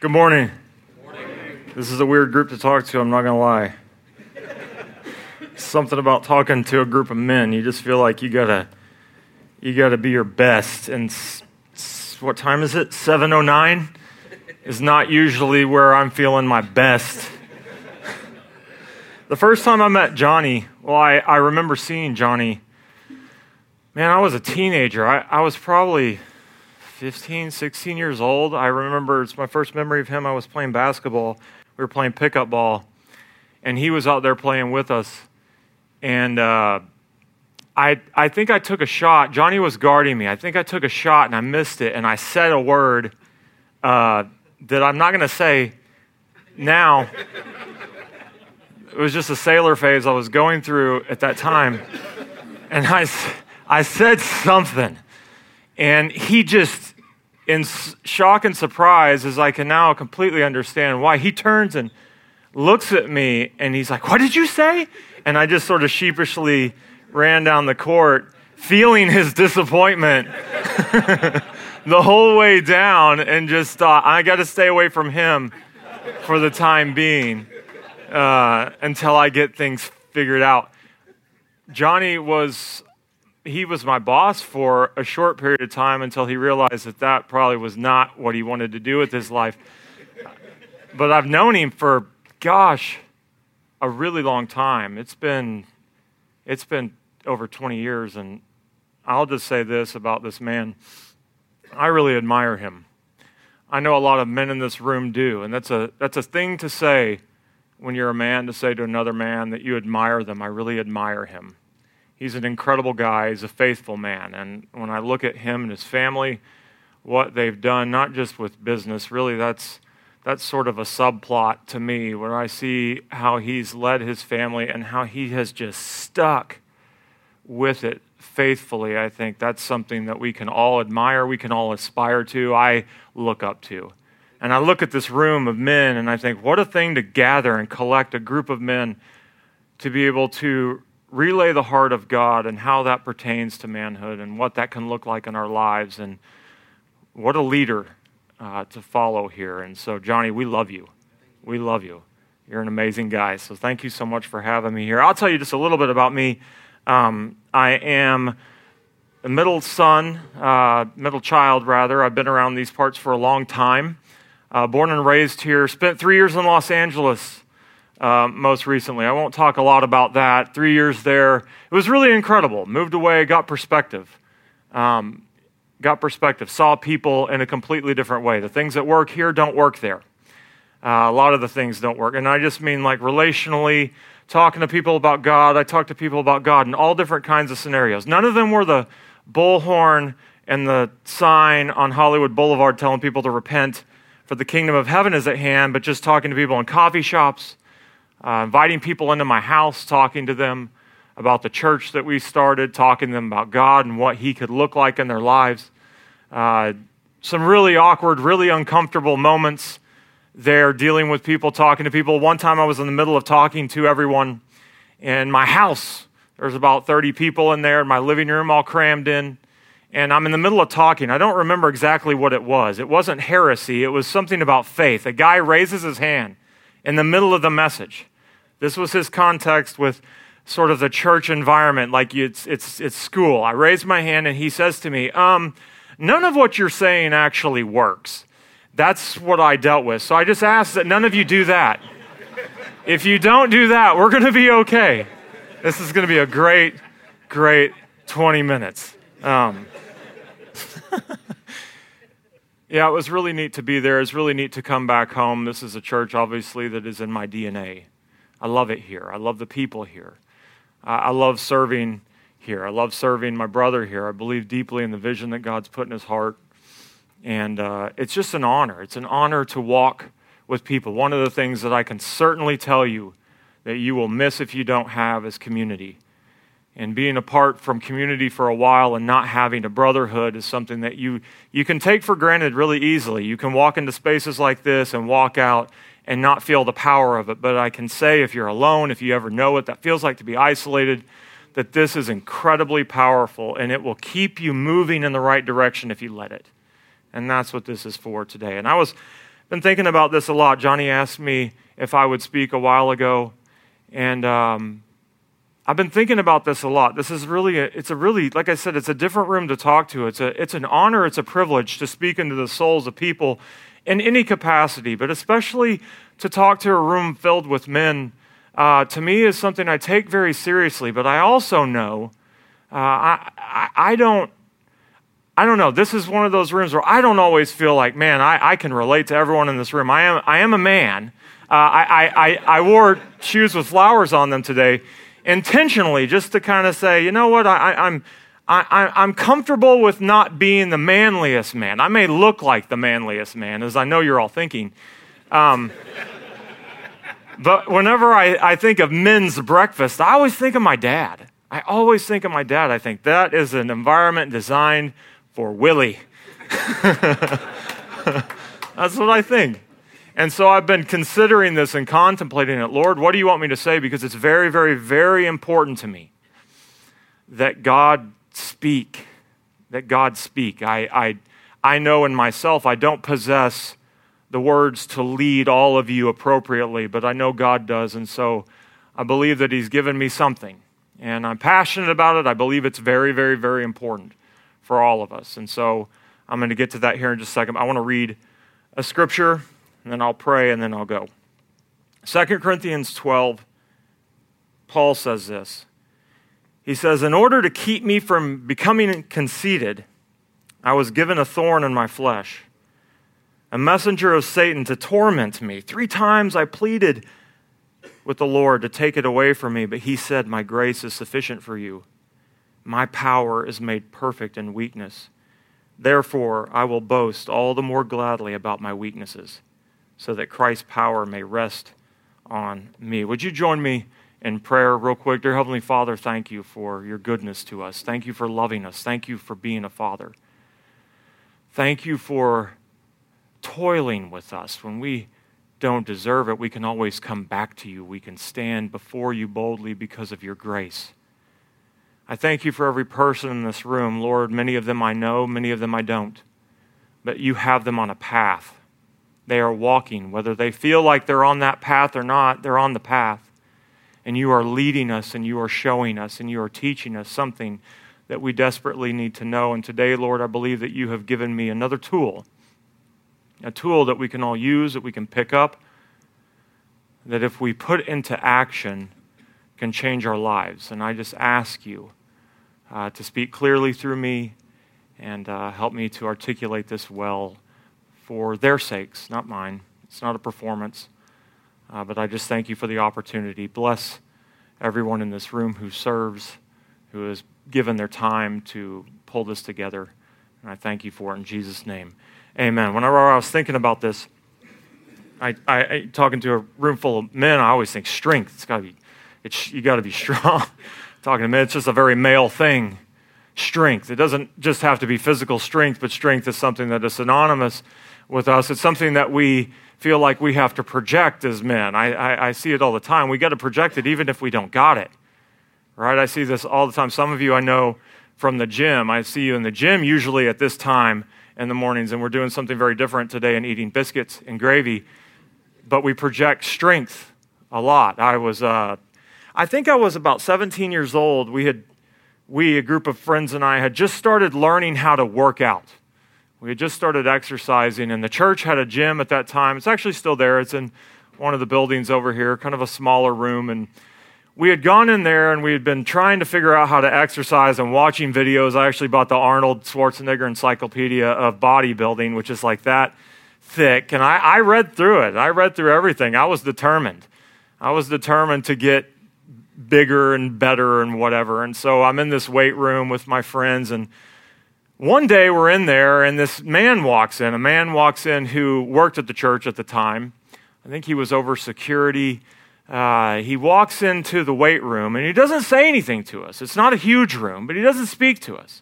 Good morning. This is a weird group to talk to, I'm not going to lie. Something about talking to a group of men, you just feel like you got to you got to be your best and what time is it? 7:09 is not usually where I'm feeling my best. The first time I met Johnny, well, I, I remember seeing Johnny. Man, I was a teenager. I, I was probably 15, 16 years old. I remember it's my first memory of him. I was playing basketball. We were playing pickup ball, and he was out there playing with us. And uh, I, I think I took a shot. Johnny was guarding me. I think I took a shot and I missed it, and I said a word uh, that I'm not going to say now. It was just a sailor phase I was going through at that time. And I, I said something. And he just, in shock and surprise, as I can now completely understand why, he turns and looks at me and he's like, What did you say? And I just sort of sheepishly ran down the court, feeling his disappointment the whole way down, and just thought, I got to stay away from him for the time being uh, until I get things figured out. Johnny was he was my boss for a short period of time until he realized that that probably was not what he wanted to do with his life. But I've known him for gosh, a really long time. It's been it's been over 20 years and I'll just say this about this man. I really admire him. I know a lot of men in this room do, and that's a that's a thing to say when you're a man to say to another man that you admire them. I really admire him. He's an incredible guy. He's a faithful man. And when I look at him and his family, what they've done, not just with business, really that's that's sort of a subplot to me where I see how he's led his family and how he has just stuck with it faithfully. I think that's something that we can all admire, we can all aspire to, I look up to. And I look at this room of men and I think, what a thing to gather and collect a group of men to be able to relay the heart of God and how that pertains to manhood and what that can look like in our lives. And what a leader uh, to follow here. And so, Johnny, we love you. We love you. You're an amazing guy. So, thank you so much for having me here. I'll tell you just a little bit about me. Um, I am a middle son, uh, middle child, rather. I've been around these parts for a long time. Uh, born and raised here, spent three years in Los Angeles uh, most recently. I won't talk a lot about that. Three years there. It was really incredible. Moved away, got perspective. Um, got perspective. Saw people in a completely different way. The things that work here don't work there. Uh, a lot of the things don't work. And I just mean like relationally, talking to people about God. I talk to people about God in all different kinds of scenarios. None of them were the bullhorn and the sign on Hollywood Boulevard telling people to repent for the kingdom of heaven is at hand, but just talking to people in coffee shops, uh, inviting people into my house, talking to them about the church that we started, talking to them about God and what He could look like in their lives. Uh, some really awkward, really uncomfortable moments there dealing with people, talking to people. One time I was in the middle of talking to everyone in my house. There's about 30 people in there in my living room, all crammed in and I'm in the middle of talking. I don't remember exactly what it was. It wasn't heresy, it was something about faith. A guy raises his hand in the middle of the message. This was his context with sort of the church environment, like it's, it's, it's school. I raise my hand and he says to me, um, None of what you're saying actually works. That's what I dealt with. So I just ask that none of you do that. If you don't do that, we're going to be okay. This is going to be a great, great 20 minutes. Um, yeah, it was really neat to be there. It's really neat to come back home. This is a church, obviously, that is in my DNA. I love it here. I love the people here. I love serving here. I love serving my brother here. I believe deeply in the vision that God's put in his heart. And uh, it's just an honor. It's an honor to walk with people. One of the things that I can certainly tell you that you will miss if you don't have is community and being apart from community for a while and not having a brotherhood is something that you, you can take for granted really easily. You can walk into spaces like this and walk out and not feel the power of it. But I can say, if you're alone, if you ever know what that feels like to be isolated, that this is incredibly powerful and it will keep you moving in the right direction if you let it. And that's what this is for today. And I was been thinking about this a lot. Johnny asked me if I would speak a while ago, and um, I've been thinking about this a lot. This is really, a, it's a really, like I said, it's a different room to talk to. It's, a, it's an honor, it's a privilege to speak into the souls of people in any capacity, but especially to talk to a room filled with men. Uh, to me, is something I take very seriously. But I also know uh, I, I, I don't I don't know. This is one of those rooms where I don't always feel like, man, I, I can relate to everyone in this room. I am, I am a man. Uh, I, I, I wore shoes with flowers on them today intentionally just to kind of say, you know what, I, I'm, I, I'm comfortable with not being the manliest man. I may look like the manliest man, as I know you're all thinking. Um, but whenever I, I think of men's breakfast, I always think of my dad. I always think of my dad. I think that is an environment designed for Willie. That's what I think. And so I've been considering this and contemplating it. Lord, what do you want me to say? Because it's very, very, very important to me that God speak. That God speak. I, I, I know in myself I don't possess the words to lead all of you appropriately, but I know God does. And so I believe that He's given me something. And I'm passionate about it. I believe it's very, very, very important for all of us. And so I'm going to get to that here in just a second. I want to read a scripture, and then I'll pray, and then I'll go. 2 Corinthians 12, Paul says this. He says, In order to keep me from becoming conceited, I was given a thorn in my flesh, a messenger of Satan to torment me. Three times I pleaded with the Lord to take it away from me, but he said, My grace is sufficient for you my power is made perfect in weakness. Therefore, I will boast all the more gladly about my weaknesses, so that Christ's power may rest on me. Would you join me in prayer, real quick? Dear Heavenly Father, thank you for your goodness to us. Thank you for loving us. Thank you for being a father. Thank you for toiling with us. When we don't deserve it, we can always come back to you. We can stand before you boldly because of your grace. I thank you for every person in this room. Lord, many of them I know, many of them I don't. But you have them on a path. They are walking. Whether they feel like they're on that path or not, they're on the path. And you are leading us and you are showing us and you are teaching us something that we desperately need to know. And today, Lord, I believe that you have given me another tool, a tool that we can all use, that we can pick up, that if we put into action, can change our lives. And I just ask you uh, to speak clearly through me and uh, help me to articulate this well for their sakes, not mine. It's not a performance. Uh, but I just thank you for the opportunity. Bless everyone in this room who serves, who has given their time to pull this together. And I thank you for it in Jesus' name. Amen. Whenever I was thinking about this, I, I, I talking to a room full of men, I always think strength. It's got to be, it's, you got to be strong talking to men, it's just a very male thing. Strength. It doesn't just have to be physical strength, but strength is something that is synonymous with us. It's something that we feel like we have to project as men. I, I, I see it all the time. We got to project it even if we don't got it. Right? I see this all the time. Some of you I know from the gym. I see you in the gym usually at this time in the mornings, and we're doing something very different today and eating biscuits and gravy. But we project strength a lot. I was uh, I think I was about 17 years old. We had, we, a group of friends and I, had just started learning how to work out. We had just started exercising, and the church had a gym at that time. It's actually still there. It's in one of the buildings over here, kind of a smaller room. And we had gone in there and we had been trying to figure out how to exercise and watching videos. I actually bought the Arnold Schwarzenegger Encyclopedia of Bodybuilding, which is like that thick. And I, I read through it. I read through everything. I was determined. I was determined to get bigger and better and whatever. And so I'm in this weight room with my friends. And one day we're in there, and this man walks in. A man walks in who worked at the church at the time. I think he was over security. Uh, he walks into the weight room and he doesn't say anything to us. It's not a huge room, but he doesn't speak to us.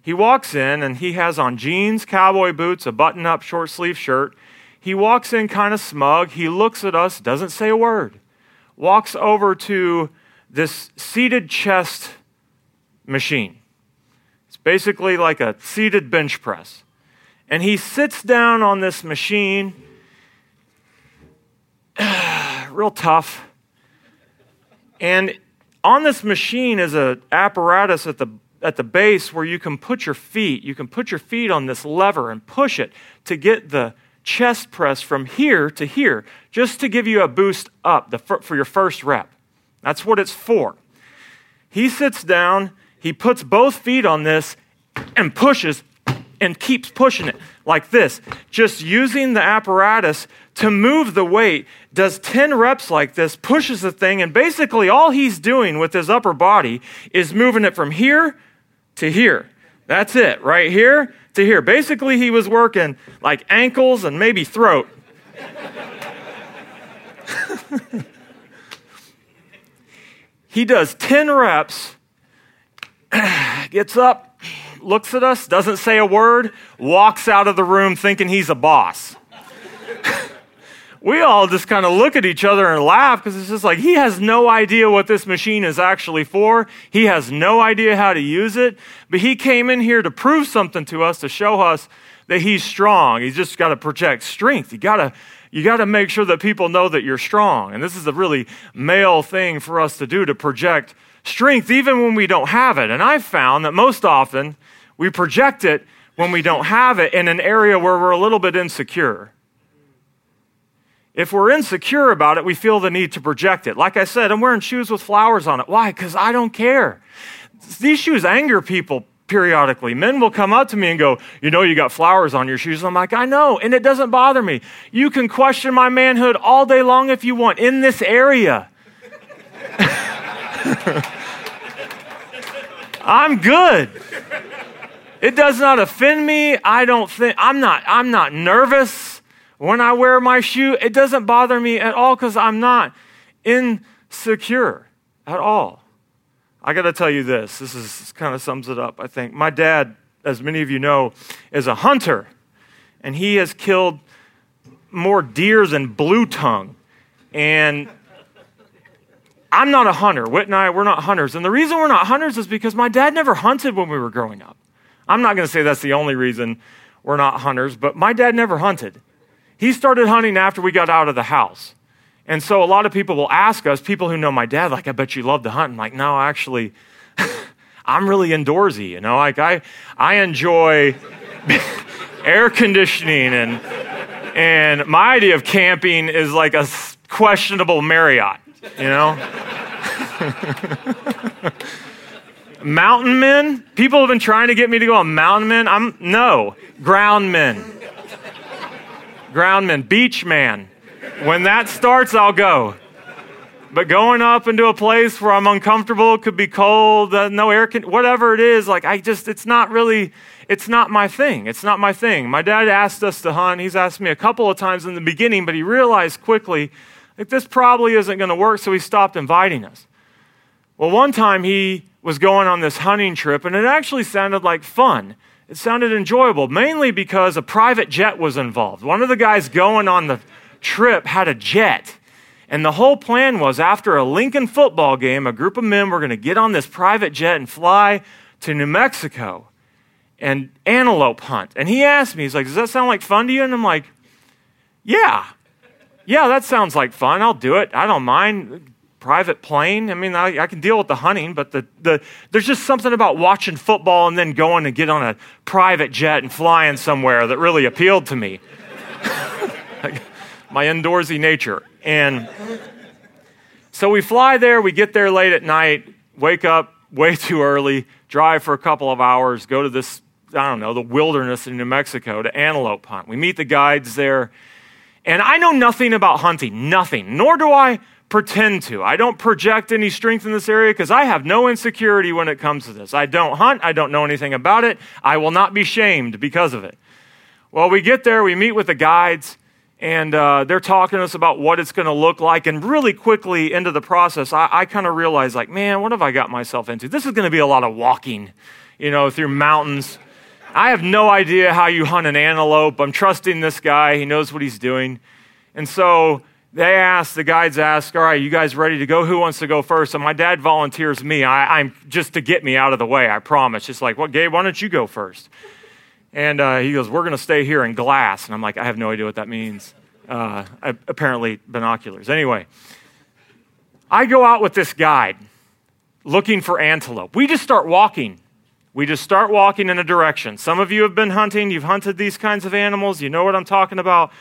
He walks in and he has on jeans, cowboy boots, a button up short sleeve shirt. He walks in kind of smug. He looks at us, doesn't say a word. Walks over to this seated chest machine. Basically like a seated bench press. And he sits down on this machine real tough. And on this machine is an apparatus at the at the base where you can put your feet. You can put your feet on this lever and push it to get the chest press from here to here, just to give you a boost up for your first rep. That's what it's for. He sits down, he puts both feet on this and pushes and keeps pushing it like this, just using the apparatus to move the weight, does 10 reps like this, pushes the thing, and basically all he's doing with his upper body is moving it from here to here. That's it, right here to here. Basically, he was working like ankles and maybe throat. he does 10 reps, gets up, looks at us, doesn't say a word, walks out of the room thinking he's a boss. we all just kind of look at each other and laugh because it's just like he has no idea what this machine is actually for. He has no idea how to use it, but he came in here to prove something to us, to show us that he's strong. He's just got to project strength. You got to you got to make sure that people know that you're strong. And this is a really male thing for us to do to project strength even when we don't have it. And I've found that most often we project it when we don't have it in an area where we're a little bit insecure. If we're insecure about it, we feel the need to project it. Like I said, I'm wearing shoes with flowers on it. Why? Because I don't care. These shoes anger people periodically. Men will come up to me and go, You know, you got flowers on your shoes. I'm like, I know, and it doesn't bother me. You can question my manhood all day long if you want in this area. I'm good. It does not offend me. I don't think I'm not I'm not nervous when I wear my shoe. It doesn't bother me at all cuz I'm not insecure at all. I got to tell you this. This is kind of sums it up, I think. My dad, as many of you know, is a hunter and he has killed more deer than blue tongue. And I'm not a hunter. Whit and I, we're not hunters. And the reason we're not hunters is because my dad never hunted when we were growing up. I'm not going to say that's the only reason we're not hunters, but my dad never hunted. He started hunting after we got out of the house. And so a lot of people will ask us, people who know my dad, like, I bet you love to hunt. I'm like, no, actually, I'm really indoorsy, you know, like I, I enjoy air conditioning and, and my idea of camping is like a questionable Marriott, you know? mountain men? People have been trying to get me to go on mountain men. I'm no, ground men. ground men, beach man. When that starts, I'll go. But going up into a place where I'm uncomfortable, could be cold, uh, no air, con- whatever it is, like I just, it's not really, it's not my thing. It's not my thing. My dad asked us to hunt. He's asked me a couple of times in the beginning, but he realized quickly, like this probably isn't going to work, so he stopped inviting us. Well, one time he was going on this hunting trip, and it actually sounded like fun. It sounded enjoyable, mainly because a private jet was involved. One of the guys going on the trip had a jet. And the whole plan was after a Lincoln football game, a group of men were going to get on this private jet and fly to New Mexico and antelope hunt. And he asked me, he's like, Does that sound like fun to you? And I'm like, Yeah. Yeah, that sounds like fun. I'll do it. I don't mind private plane. I mean, I, I, can deal with the hunting, but the, the, there's just something about watching football and then going and get on a private jet and flying somewhere that really appealed to me. My indoorsy nature. And so we fly there, we get there late at night, wake up way too early, drive for a couple of hours, go to this, I don't know, the wilderness in New Mexico to antelope hunt. We meet the guides there. And I know nothing about hunting, nothing, nor do I pretend to. I don't project any strength in this area because I have no insecurity when it comes to this. I don't hunt. I don't know anything about it. I will not be shamed because of it. Well, we get there, we meet with the guides, and uh, they're talking to us about what it's going to look like. And really quickly into the process, I, I kind of realized, like, man, what have I got myself into? This is going to be a lot of walking, you know, through mountains. I have no idea how you hunt an antelope. I'm trusting this guy, he knows what he's doing. And so they ask, the guides ask, all right, you guys ready to go? Who wants to go first? And my dad volunteers me. I, am just to get me out of the way, I promise. Just like, well, Gabe, why don't you go first? And uh, he goes, we're going to stay here in glass. And I'm like, I have no idea what that means. Uh, apparently, binoculars. Anyway, I go out with this guide looking for antelope. We just start walking. We just start walking in a direction. Some of you have been hunting, you've hunted these kinds of animals, you know what I'm talking about.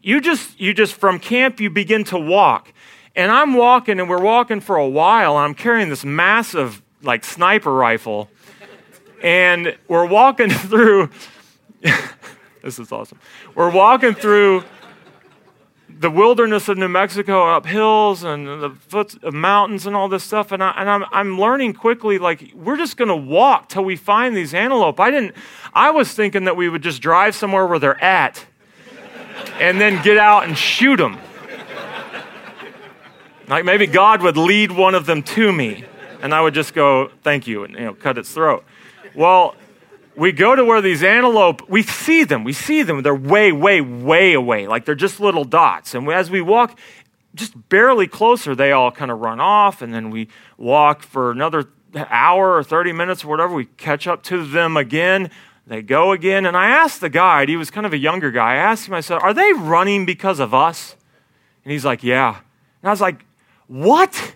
You just, you just from camp, you begin to walk. And I'm walking, and we're walking for a while, and I'm carrying this massive, like, sniper rifle. And we're walking through, this is awesome. We're walking through the wilderness of New Mexico, up hills and the foot of mountains and all this stuff. And, I, and I'm, I'm learning quickly, like, we're just going to walk till we find these antelope. I didn't, I was thinking that we would just drive somewhere where they're at and then get out and shoot them. Like maybe God would lead one of them to me and I would just go, thank you, and you know, cut its throat. Well, we go to where these antelope, we see them, we see them. They're way, way, way away. Like they're just little dots. And as we walk just barely closer, they all kind of run off. And then we walk for another hour or 30 minutes or whatever. We catch up to them again. They go again. And I asked the guide, he was kind of a younger guy. I asked him, I said, Are they running because of us? And he's like, Yeah. And I was like, What?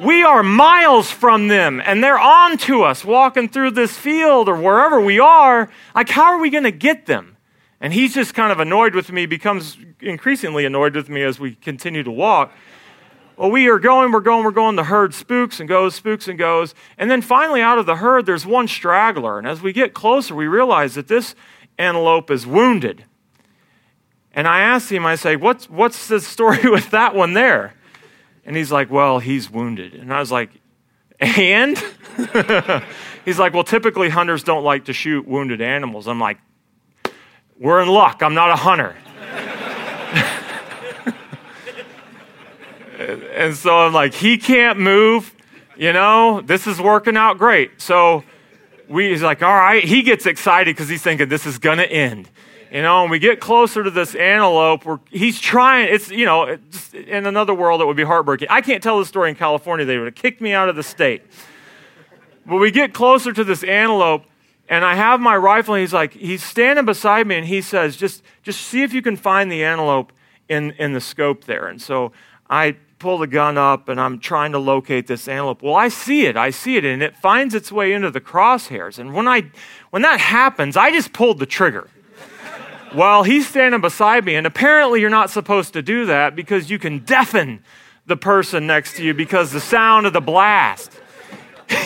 We are miles from them and they're on to us walking through this field or wherever we are. Like, how are we going to get them? And he's just kind of annoyed with me, becomes increasingly annoyed with me as we continue to walk. Well, we are going, we're going, we're going. The herd spooks and goes, spooks and goes. And then finally, out of the herd, there's one straggler. And as we get closer, we realize that this antelope is wounded. And I asked him, I say, what's, what's the story with that one there? And he's like, Well, he's wounded. And I was like, And? he's like, Well, typically hunters don't like to shoot wounded animals. I'm like, We're in luck. I'm not a hunter. and so I'm like, He can't move. You know, this is working out great. So we, he's like, All right. He gets excited because he's thinking this is going to end. You know, and we get closer to this antelope, where he's trying, it's, you know, in another world it would be heartbreaking. I can't tell the story in California, they would have kicked me out of the state. But we get closer to this antelope, and I have my rifle, and he's like, he's standing beside me, and he says, just, just see if you can find the antelope in, in the scope there. And so I pull the gun up, and I'm trying to locate this antelope. Well, I see it, I see it, and it finds its way into the crosshairs. And when, I, when that happens, I just pulled the trigger while he's standing beside me. And apparently, you're not supposed to do that because you can deafen the person next to you because the sound of the blast.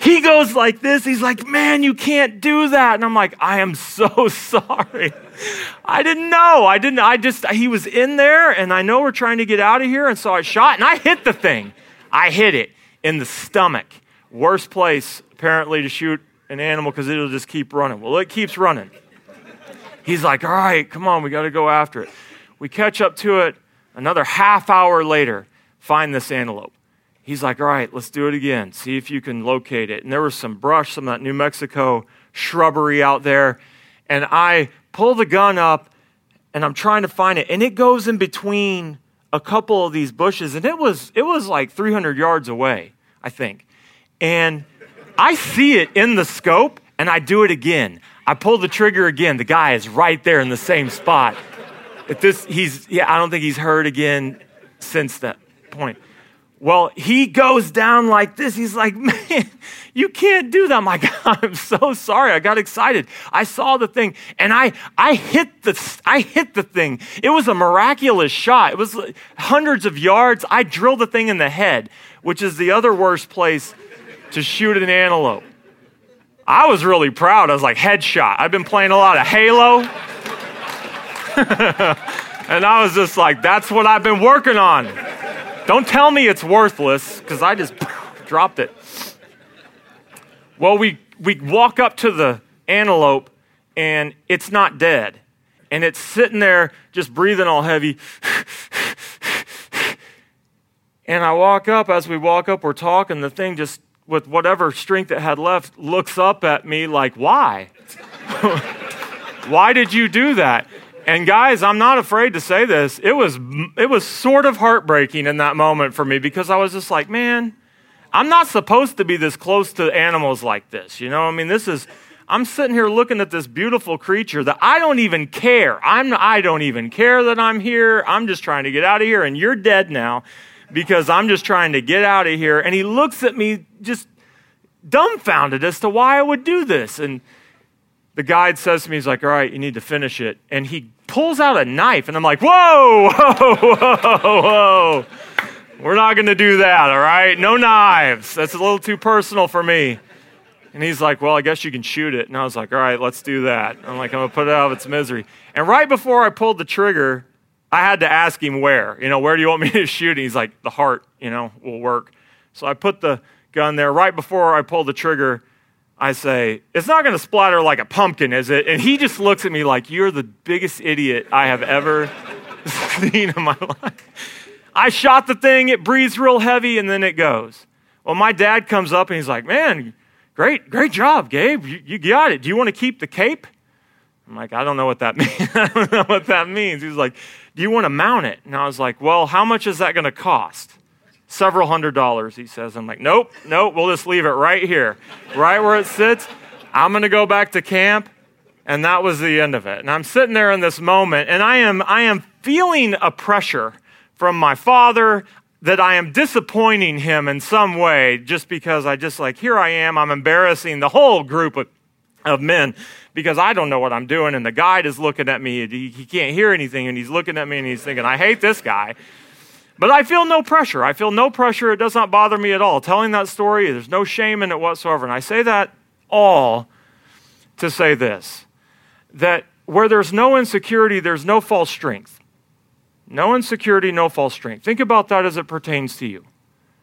he goes like this. He's like, Man, you can't do that. And I'm like, I am so sorry. I didn't know. I didn't, I just, he was in there and I know we're trying to get out of here. And so I shot and I hit the thing. I hit it in the stomach. Worst place, apparently, to shoot an animal because it'll just keep running. Well, it keeps running. He's like, all right, come on, we got to go after it. We catch up to it another half hour later, find this antelope. He's like, all right, let's do it again. See if you can locate it. And there was some brush, some of that New Mexico shrubbery out there. And I pull the gun up and I'm trying to find it. And it goes in between a couple of these bushes. And it was, it was like 300 yards away, I think. And I see it in the scope and I do it again. I pull the trigger again. The guy is right there in the same spot. At this, he's, yeah, I don't think he's heard again since that point. Well, he goes down like this. He's like, man, you can't do that. I'm like, I'm so sorry. I got excited. I saw the thing and I, I hit the, I hit the thing. It was a miraculous shot. It was hundreds of yards. I drilled the thing in the head, which is the other worst place to shoot an antelope. I was really proud. I was like, headshot. I've been playing a lot of Halo. and I was just like, that's what I've been working on. Don't tell me it's worthless, because I just dropped it. Well, we, we walk up to the antelope, and it's not dead. And it's sitting there just breathing all heavy. and I walk up, as we walk up, we're talking, the thing just with whatever strength it had left, looks up at me like, Why? Why did you do that? And guys, I'm not afraid to say this. It was, it was sort of heartbreaking in that moment for me because I was just like, man, I'm not supposed to be this close to animals like this. You know, I mean, this is, I'm sitting here looking at this beautiful creature that I don't even care. I'm, I don't even care that I'm here. I'm just trying to get out of here, and you're dead now because I'm just trying to get out of here. And he looks at me just dumbfounded as to why I would do this. And the guide says to me, he's like, all right, you need to finish it. And he pulls out a knife, and I'm like, whoa, whoa, whoa, whoa. We're not going to do that, all right? No knives. That's a little too personal for me. And he's like, Well, I guess you can shoot it. And I was like, All right, let's do that. I'm like, I'm going to put it out of its misery. And right before I pulled the trigger, I had to ask him where. You know, where do you want me to shoot? And he's like, The heart, you know, will work. So I put the gun there. Right before I pull the trigger, I say, It's not going to splatter like a pumpkin, is it? And he just looks at me like, You're the biggest idiot I have ever seen in my life. I shot the thing, it breathes real heavy, and then it goes. Well, my dad comes up and he's like, Man, great, great job, Gabe. You, you got it. Do you want to keep the cape? I'm like, I don't know what that means. I don't know what that means. He's like, Do you want to mount it? And I was like, Well, how much is that going to cost? Several hundred dollars, he says. I'm like, Nope, nope, we'll just leave it right here, right where it sits. I'm going to go back to camp. And that was the end of it. And I'm sitting there in this moment, and I am, I am feeling a pressure from my father that I am disappointing him in some way just because I just like, here I am, I'm embarrassing the whole group of, of men because I don't know what I'm doing. And the guide is looking at me, he, he can't hear anything, and he's looking at me and he's thinking, I hate this guy. But I feel no pressure. I feel no pressure. It does not bother me at all. Telling that story, there's no shame in it whatsoever. And I say that all to say this that where there's no insecurity, there's no false strength. No insecurity, no false strength. Think about that as it pertains to you.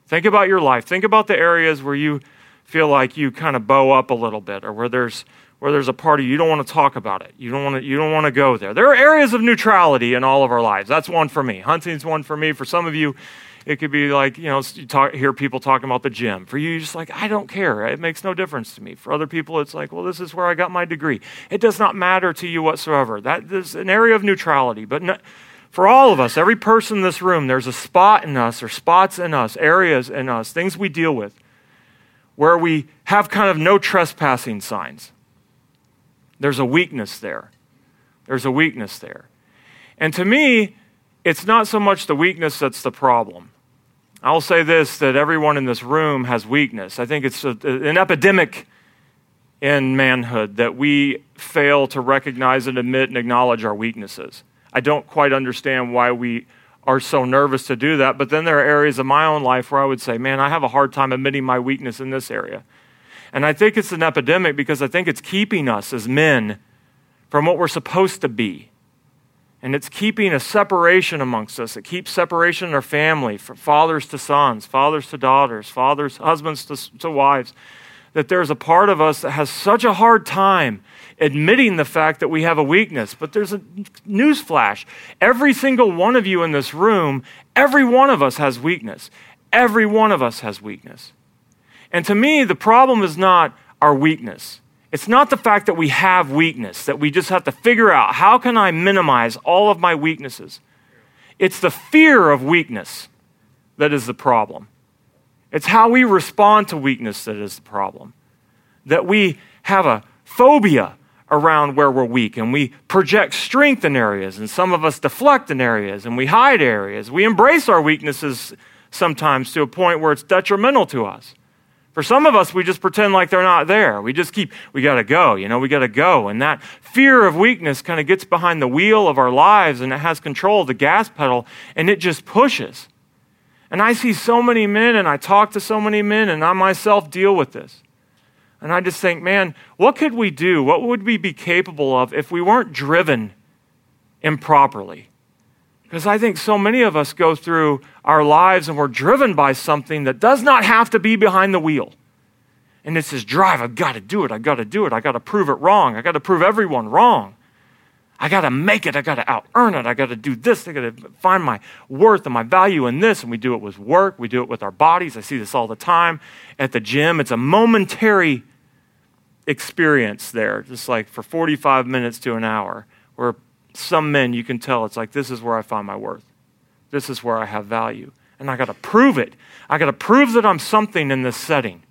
Think about your life. Think about the areas where you feel like you kind of bow up a little bit or where there's where there's a party you, don't want to talk about it. You don't want to you don't want to go there. There are areas of neutrality in all of our lives. That's one for me. Hunting's one for me. For some of you, it could be like, you know, you talk, hear people talking about the gym. For you, just like, I don't care. It makes no difference to me. For other people, it's like, well, this is where I got my degree. It does not matter to you whatsoever. That is an area of neutrality. But no, for all of us, every person in this room, there's a spot in us or spots in us, areas in us, things we deal with where we have kind of no trespassing signs. There's a weakness there. There's a weakness there. And to me, it's not so much the weakness that's the problem. I'll say this that everyone in this room has weakness. I think it's a, an epidemic in manhood that we fail to recognize and admit and acknowledge our weaknesses. I don't quite understand why we are so nervous to do that. But then there are areas of my own life where I would say, man, I have a hard time admitting my weakness in this area. And I think it's an epidemic because I think it's keeping us as men from what we're supposed to be. And it's keeping a separation amongst us. It keeps separation in our family, from fathers to sons, fathers to daughters, fathers, husbands to, to wives. That there's a part of us that has such a hard time admitting the fact that we have a weakness. But there's a newsflash. Every single one of you in this room, every one of us has weakness. Every one of us has weakness. And to me, the problem is not our weakness. It's not the fact that we have weakness, that we just have to figure out how can I minimize all of my weaknesses. It's the fear of weakness that is the problem. It's how we respond to weakness that is the problem. That we have a phobia around where we're weak and we project strength in areas and some of us deflect in areas and we hide areas. We embrace our weaknesses sometimes to a point where it's detrimental to us. For some of us, we just pretend like they're not there. We just keep, we got to go, you know, we got to go. And that fear of weakness kind of gets behind the wheel of our lives and it has control of the gas pedal and it just pushes. And I see so many men and I talk to so many men and I myself deal with this. And I just think, man, what could we do? What would we be capable of if we weren't driven improperly? Because I think so many of us go through our lives and we're driven by something that does not have to be behind the wheel. And it's this drive I've got to do it, I've got to do it, I've got to prove it wrong, I've got to prove everyone wrong. I got to make it. I got to out earn it. I got to do this. I got to find my worth and my value in this. And we do it with work. We do it with our bodies. I see this all the time at the gym. It's a momentary experience there, just like for 45 minutes to an hour, where some men you can tell it's like, this is where I find my worth. This is where I have value. And I got to prove it. I got to prove that I'm something in this setting.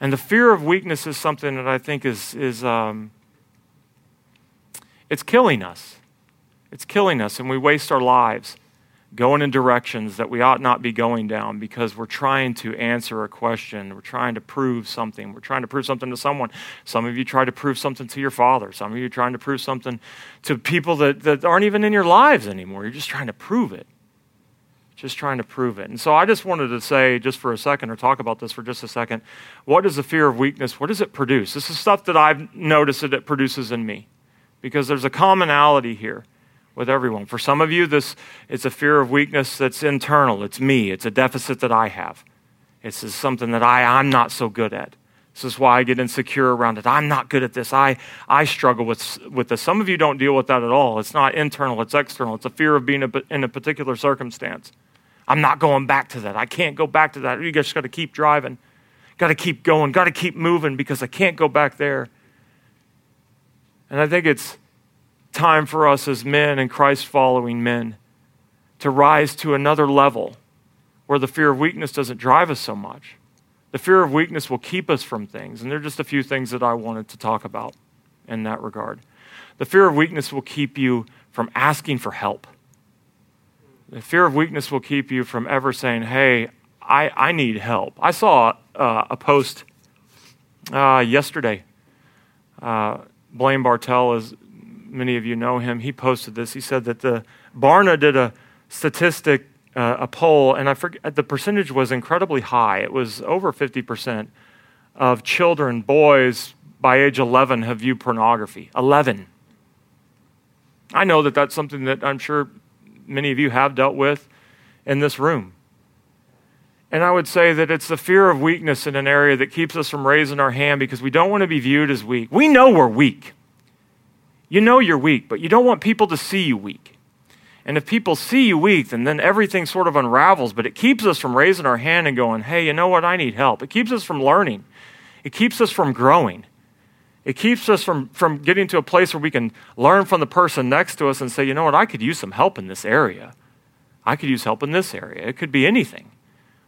And the fear of weakness is something that I think is, is um, it's killing us. It's killing us, and we waste our lives going in directions that we ought not be going down because we're trying to answer a question. We're trying to prove something. We're trying to prove something to someone. Some of you try to prove something to your father. Some of you are trying to prove something to people that, that aren't even in your lives anymore. You're just trying to prove it. Just trying to prove it. And so I just wanted to say, just for a second, or talk about this for just a second, what is the fear of weakness? What does it produce? This is stuff that I've noticed that it produces in me because there's a commonality here with everyone. For some of you, this it's a fear of weakness that's internal. It's me. It's a deficit that I have. It's something that I, I'm not so good at. This is why I get insecure around it. I'm not good at this. I, I struggle with, with this. Some of you don't deal with that at all. It's not internal, it's external. It's a fear of being a, in a particular circumstance. I'm not going back to that. I can't go back to that. You just got to keep driving. Got to keep going. Got to keep moving because I can't go back there. And I think it's time for us as men and Christ following men to rise to another level where the fear of weakness doesn't drive us so much. The fear of weakness will keep us from things. And there are just a few things that I wanted to talk about in that regard. The fear of weakness will keep you from asking for help. The fear of weakness will keep you from ever saying, Hey, I, I need help. I saw uh, a post uh, yesterday. Uh, Blaine Bartell, as many of you know him, he posted this. He said that the Barna did a statistic, uh, a poll, and I forget the percentage was incredibly high. It was over 50% of children, boys by age 11, have viewed pornography. 11. I know that that's something that I'm sure many of you have dealt with in this room. And I would say that it's the fear of weakness in an area that keeps us from raising our hand because we don't want to be viewed as weak. We know we're weak. You know you're weak, but you don't want people to see you weak. And if people see you weak, then, then everything sort of unravels, but it keeps us from raising our hand and going, hey, you know what? I need help. It keeps us from learning, it keeps us from growing. It keeps us from, from getting to a place where we can learn from the person next to us and say, you know what? I could use some help in this area. I could use help in this area. It could be anything.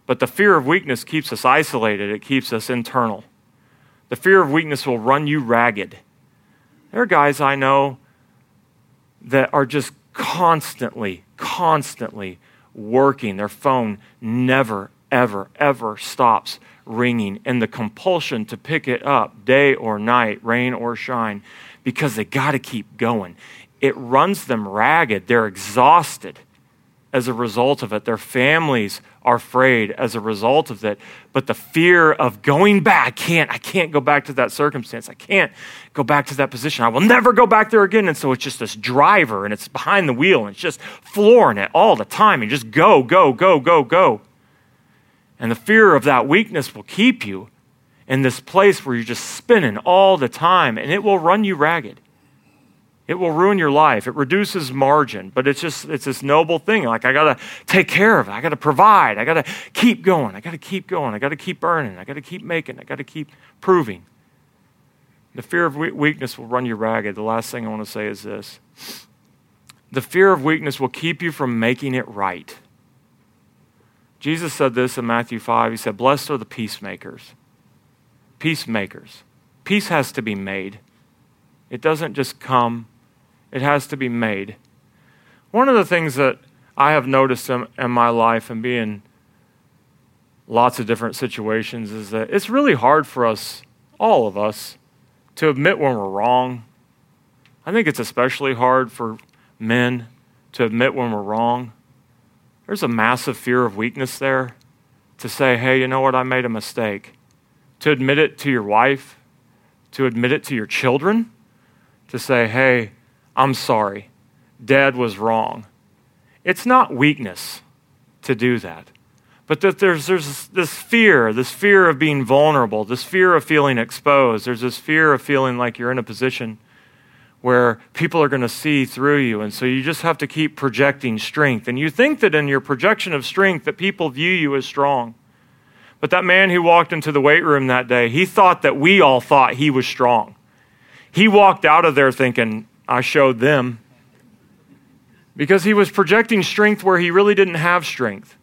But the fear of weakness keeps us isolated, it keeps us internal. The fear of weakness will run you ragged. There are guys I know that are just constantly, constantly working. Their phone never, ever, ever stops ringing, and the compulsion to pick it up day or night, rain or shine, because they got to keep going. It runs them ragged. They're exhausted as a result of it. Their families are afraid as a result of it. But the fear of going back, I can't, I can't go back to that circumstance. I can't go back to that position. I will never go back there again. And so it's just this driver and it's behind the wheel and it's just flooring it all the time and just go, go, go, go, go. And the fear of that weakness will keep you in this place where you're just spinning all the time and it will run you ragged. It will ruin your life. It reduces margin, but it's just it's this noble thing. Like I got to take care of it. I got to provide. I got to keep going. I got to keep going. I got to keep earning. I got to keep making. I got to keep proving. The fear of weakness will run you ragged. The last thing I want to say is this. The fear of weakness will keep you from making it right. Jesus said this in Matthew 5. He said, Blessed are the peacemakers. Peacemakers. Peace has to be made. It doesn't just come it has to be made. One of the things that I have noticed in, in my life and being lots of different situations is that it's really hard for us, all of us, to admit when we're wrong. I think it's especially hard for men to admit when we're wrong. There's a massive fear of weakness there to say, hey, you know what, I made a mistake. To admit it to your wife, to admit it to your children, to say, hey, I'm sorry. Dad was wrong. It's not weakness to do that, but that there's, there's this fear, this fear of being vulnerable, this fear of feeling exposed. There's this fear of feeling like you're in a position where people are going to see through you. And so you just have to keep projecting strength. And you think that in your projection of strength that people view you as strong. But that man who walked into the weight room that day, he thought that we all thought he was strong. He walked out of there thinking, I showed them. Because he was projecting strength where he really didn't have strength.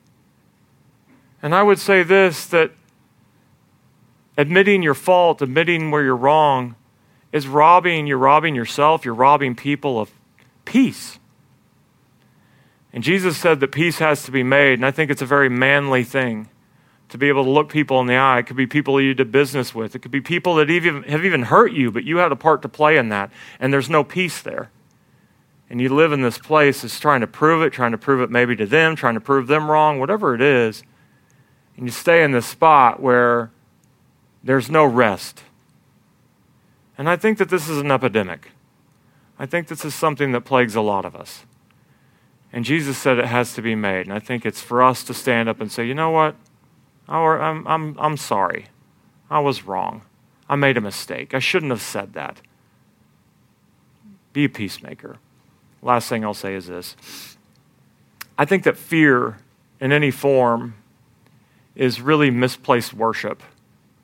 And I would say this that admitting your fault, admitting where you're wrong, is robbing, you're robbing yourself, you're robbing people of peace. And Jesus said that peace has to be made, and I think it's a very manly thing to be able to look people in the eye. It could be people you did business with. It could be people that even, have even hurt you, but you had a part to play in that, and there's no peace there. And you live in this place that's trying to prove it, trying to prove it maybe to them, trying to prove them wrong, whatever it is. And you stay in this spot where there's no rest. And I think that this is an epidemic. I think this is something that plagues a lot of us. And Jesus said it has to be made. And I think it's for us to stand up and say, you know what? I'm, um, I'm, I'm sorry. I was wrong. I made a mistake. I shouldn't have said that. Be a peacemaker. Last thing I'll say is this I think that fear in any form is really misplaced worship.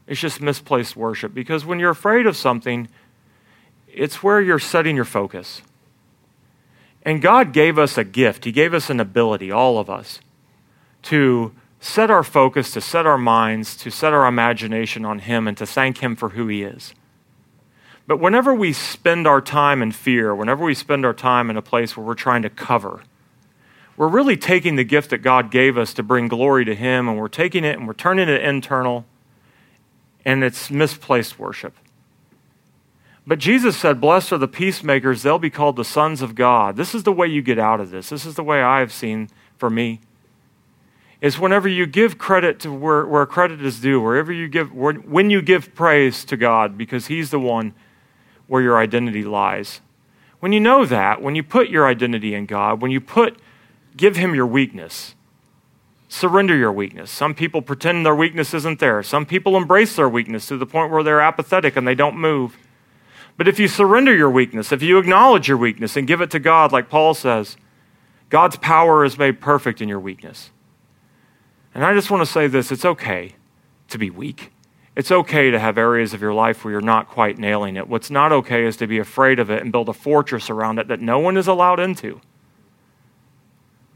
It's just misplaced worship because when you're afraid of something, it's where you're setting your focus. And God gave us a gift, He gave us an ability, all of us, to set our focus, to set our minds, to set our imagination on Him, and to thank Him for who He is. But whenever we spend our time in fear, whenever we spend our time in a place where we're trying to cover, we're really taking the gift that God gave us to bring glory to Him, and we're taking it and we're turning it internal, and it's misplaced worship. But Jesus said, Blessed are the peacemakers, they'll be called the sons of God. This is the way you get out of this. This is the way I have seen for me. Is whenever you give credit to where, where credit is due, wherever you give, when you give praise to God, because He's the one where your identity lies. When you know that, when you put your identity in God, when you put, give Him your weakness, surrender your weakness. Some people pretend their weakness isn't there. Some people embrace their weakness to the point where they're apathetic and they don't move. But if you surrender your weakness, if you acknowledge your weakness and give it to God, like Paul says, God's power is made perfect in your weakness. And I just want to say this it's okay to be weak. It's okay to have areas of your life where you're not quite nailing it. What's not okay is to be afraid of it and build a fortress around it that no one is allowed into.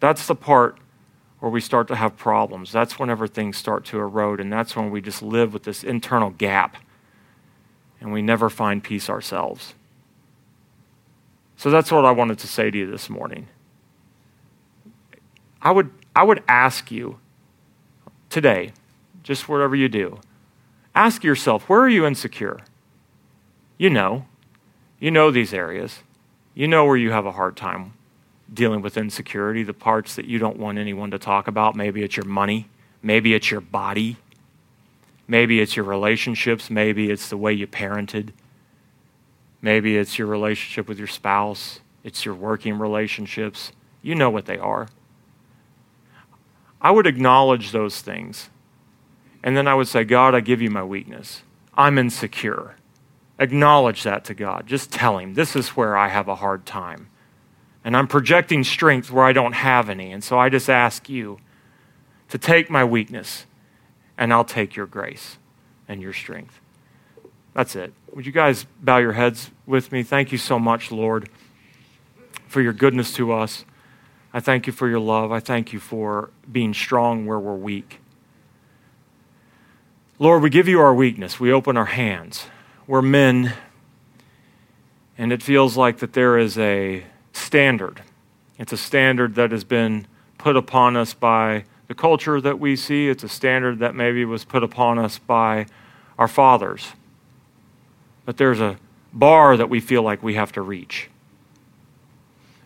That's the part where we start to have problems. That's whenever things start to erode, and that's when we just live with this internal gap and we never find peace ourselves. So that's what I wanted to say to you this morning. I would, I would ask you today, just whatever you do, ask yourself where are you insecure? You know. You know these areas. You know where you have a hard time dealing with insecurity, the parts that you don't want anyone to talk about. Maybe it's your money, maybe it's your body, Maybe it's your relationships. Maybe it's the way you parented. Maybe it's your relationship with your spouse. It's your working relationships. You know what they are. I would acknowledge those things. And then I would say, God, I give you my weakness. I'm insecure. Acknowledge that to God. Just tell Him, this is where I have a hard time. And I'm projecting strength where I don't have any. And so I just ask you to take my weakness and I'll take your grace and your strength. That's it. Would you guys bow your heads with me? Thank you so much, Lord, for your goodness to us. I thank you for your love. I thank you for being strong where we're weak. Lord, we give you our weakness. We open our hands. We're men, and it feels like that there is a standard. It's a standard that has been put upon us by the culture that we see. It's a standard that maybe was put upon us by our fathers. But there's a bar that we feel like we have to reach.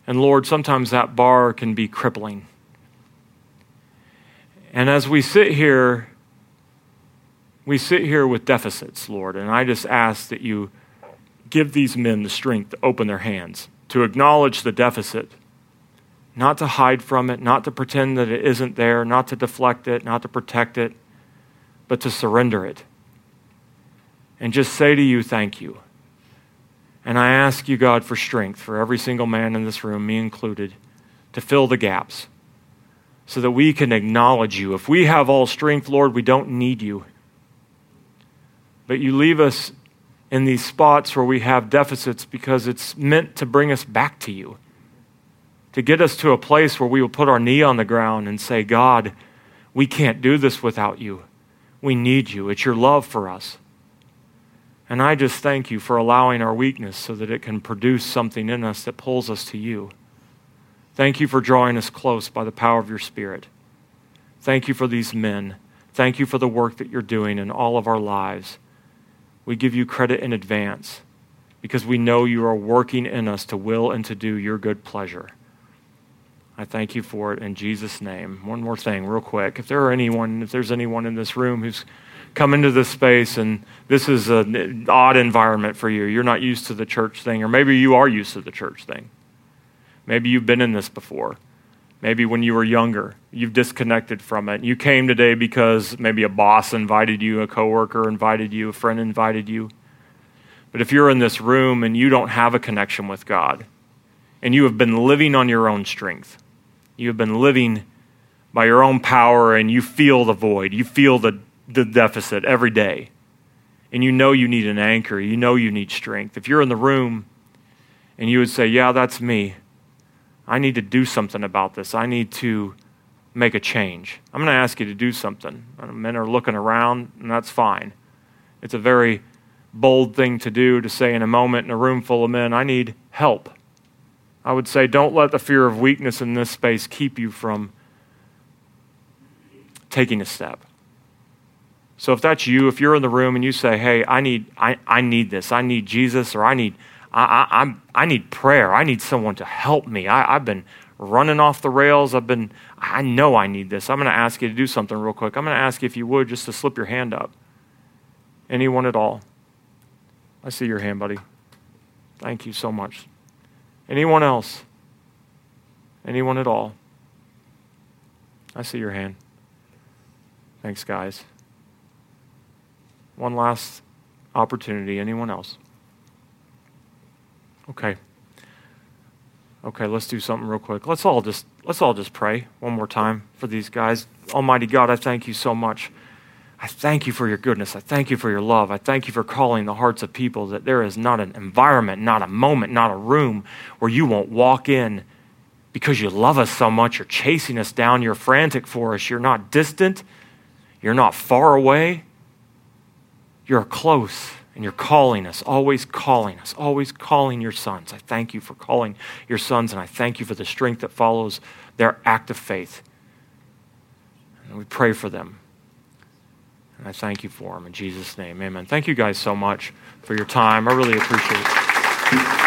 And Lord, sometimes that bar can be crippling. And as we sit here, we sit here with deficits, Lord, and I just ask that you give these men the strength to open their hands, to acknowledge the deficit not to hide from it, not to pretend that it isn't there, not to deflect it, not to protect it, but to surrender it. And just say to you, thank you. And I ask you, God, for strength for every single man in this room, me included, to fill the gaps so that we can acknowledge you. If we have all strength, Lord, we don't need you. But you leave us in these spots where we have deficits because it's meant to bring us back to you to get us to a place where we will put our knee on the ground and say, God, we can't do this without you. We need you. It's your love for us. And I just thank you for allowing our weakness so that it can produce something in us that pulls us to you. Thank you for drawing us close by the power of your Spirit. Thank you for these men. Thank you for the work that you're doing in all of our lives. We give you credit in advance because we know you are working in us to will and to do your good pleasure. I thank you for it in Jesus' name. One more thing, real quick. If there are anyone, if there's anyone in this room who's come into this space and this is an odd environment for you, you're not used to the church thing, or maybe you are used to the church thing. Maybe you've been in this before. Maybe when you were younger, you've disconnected from it. You came today because maybe a boss invited you, a coworker invited you, a friend invited you. But if you're in this room and you don't have a connection with God, and you have been living on your own strength, you have been living by your own power, and you feel the void, you feel the, the deficit every day, and you know you need an anchor, you know you need strength. If you're in the room and you would say, Yeah, that's me, I need to do something about this, I need to make a change. I'm going to ask you to do something. Men are looking around, and that's fine. It's a very bold thing to do to say in a moment in a room full of men, I need help. I would say, don't let the fear of weakness in this space keep you from taking a step. So if that's you, if you're in the room and you say, hey, I need, I, I need this, I need Jesus, or I need, I, I, I'm, I need prayer, I need someone to help me. I, I've been running off the rails. I've been, I know I need this. I'm going to ask you to do something real quick. I'm going to ask you if you would just to slip your hand up. Anyone at all? I see your hand, buddy. Thank you so much. Anyone else? Anyone at all? I see your hand. Thanks, guys. One last opportunity. Anyone else? Okay. Okay, let's do something real quick. Let's all just let's all just pray one more time for these guys. Almighty God, I thank you so much I thank you for your goodness. I thank you for your love. I thank you for calling the hearts of people that there is not an environment, not a moment, not a room where you won't walk in because you love us so much. You're chasing us down. You're frantic for us. You're not distant. You're not far away. You're close and you're calling us, always calling us, always calling your sons. I thank you for calling your sons and I thank you for the strength that follows their act of faith. And we pray for them. And I thank you for them in Jesus' name. Amen. Thank you guys so much for your time. I really appreciate it.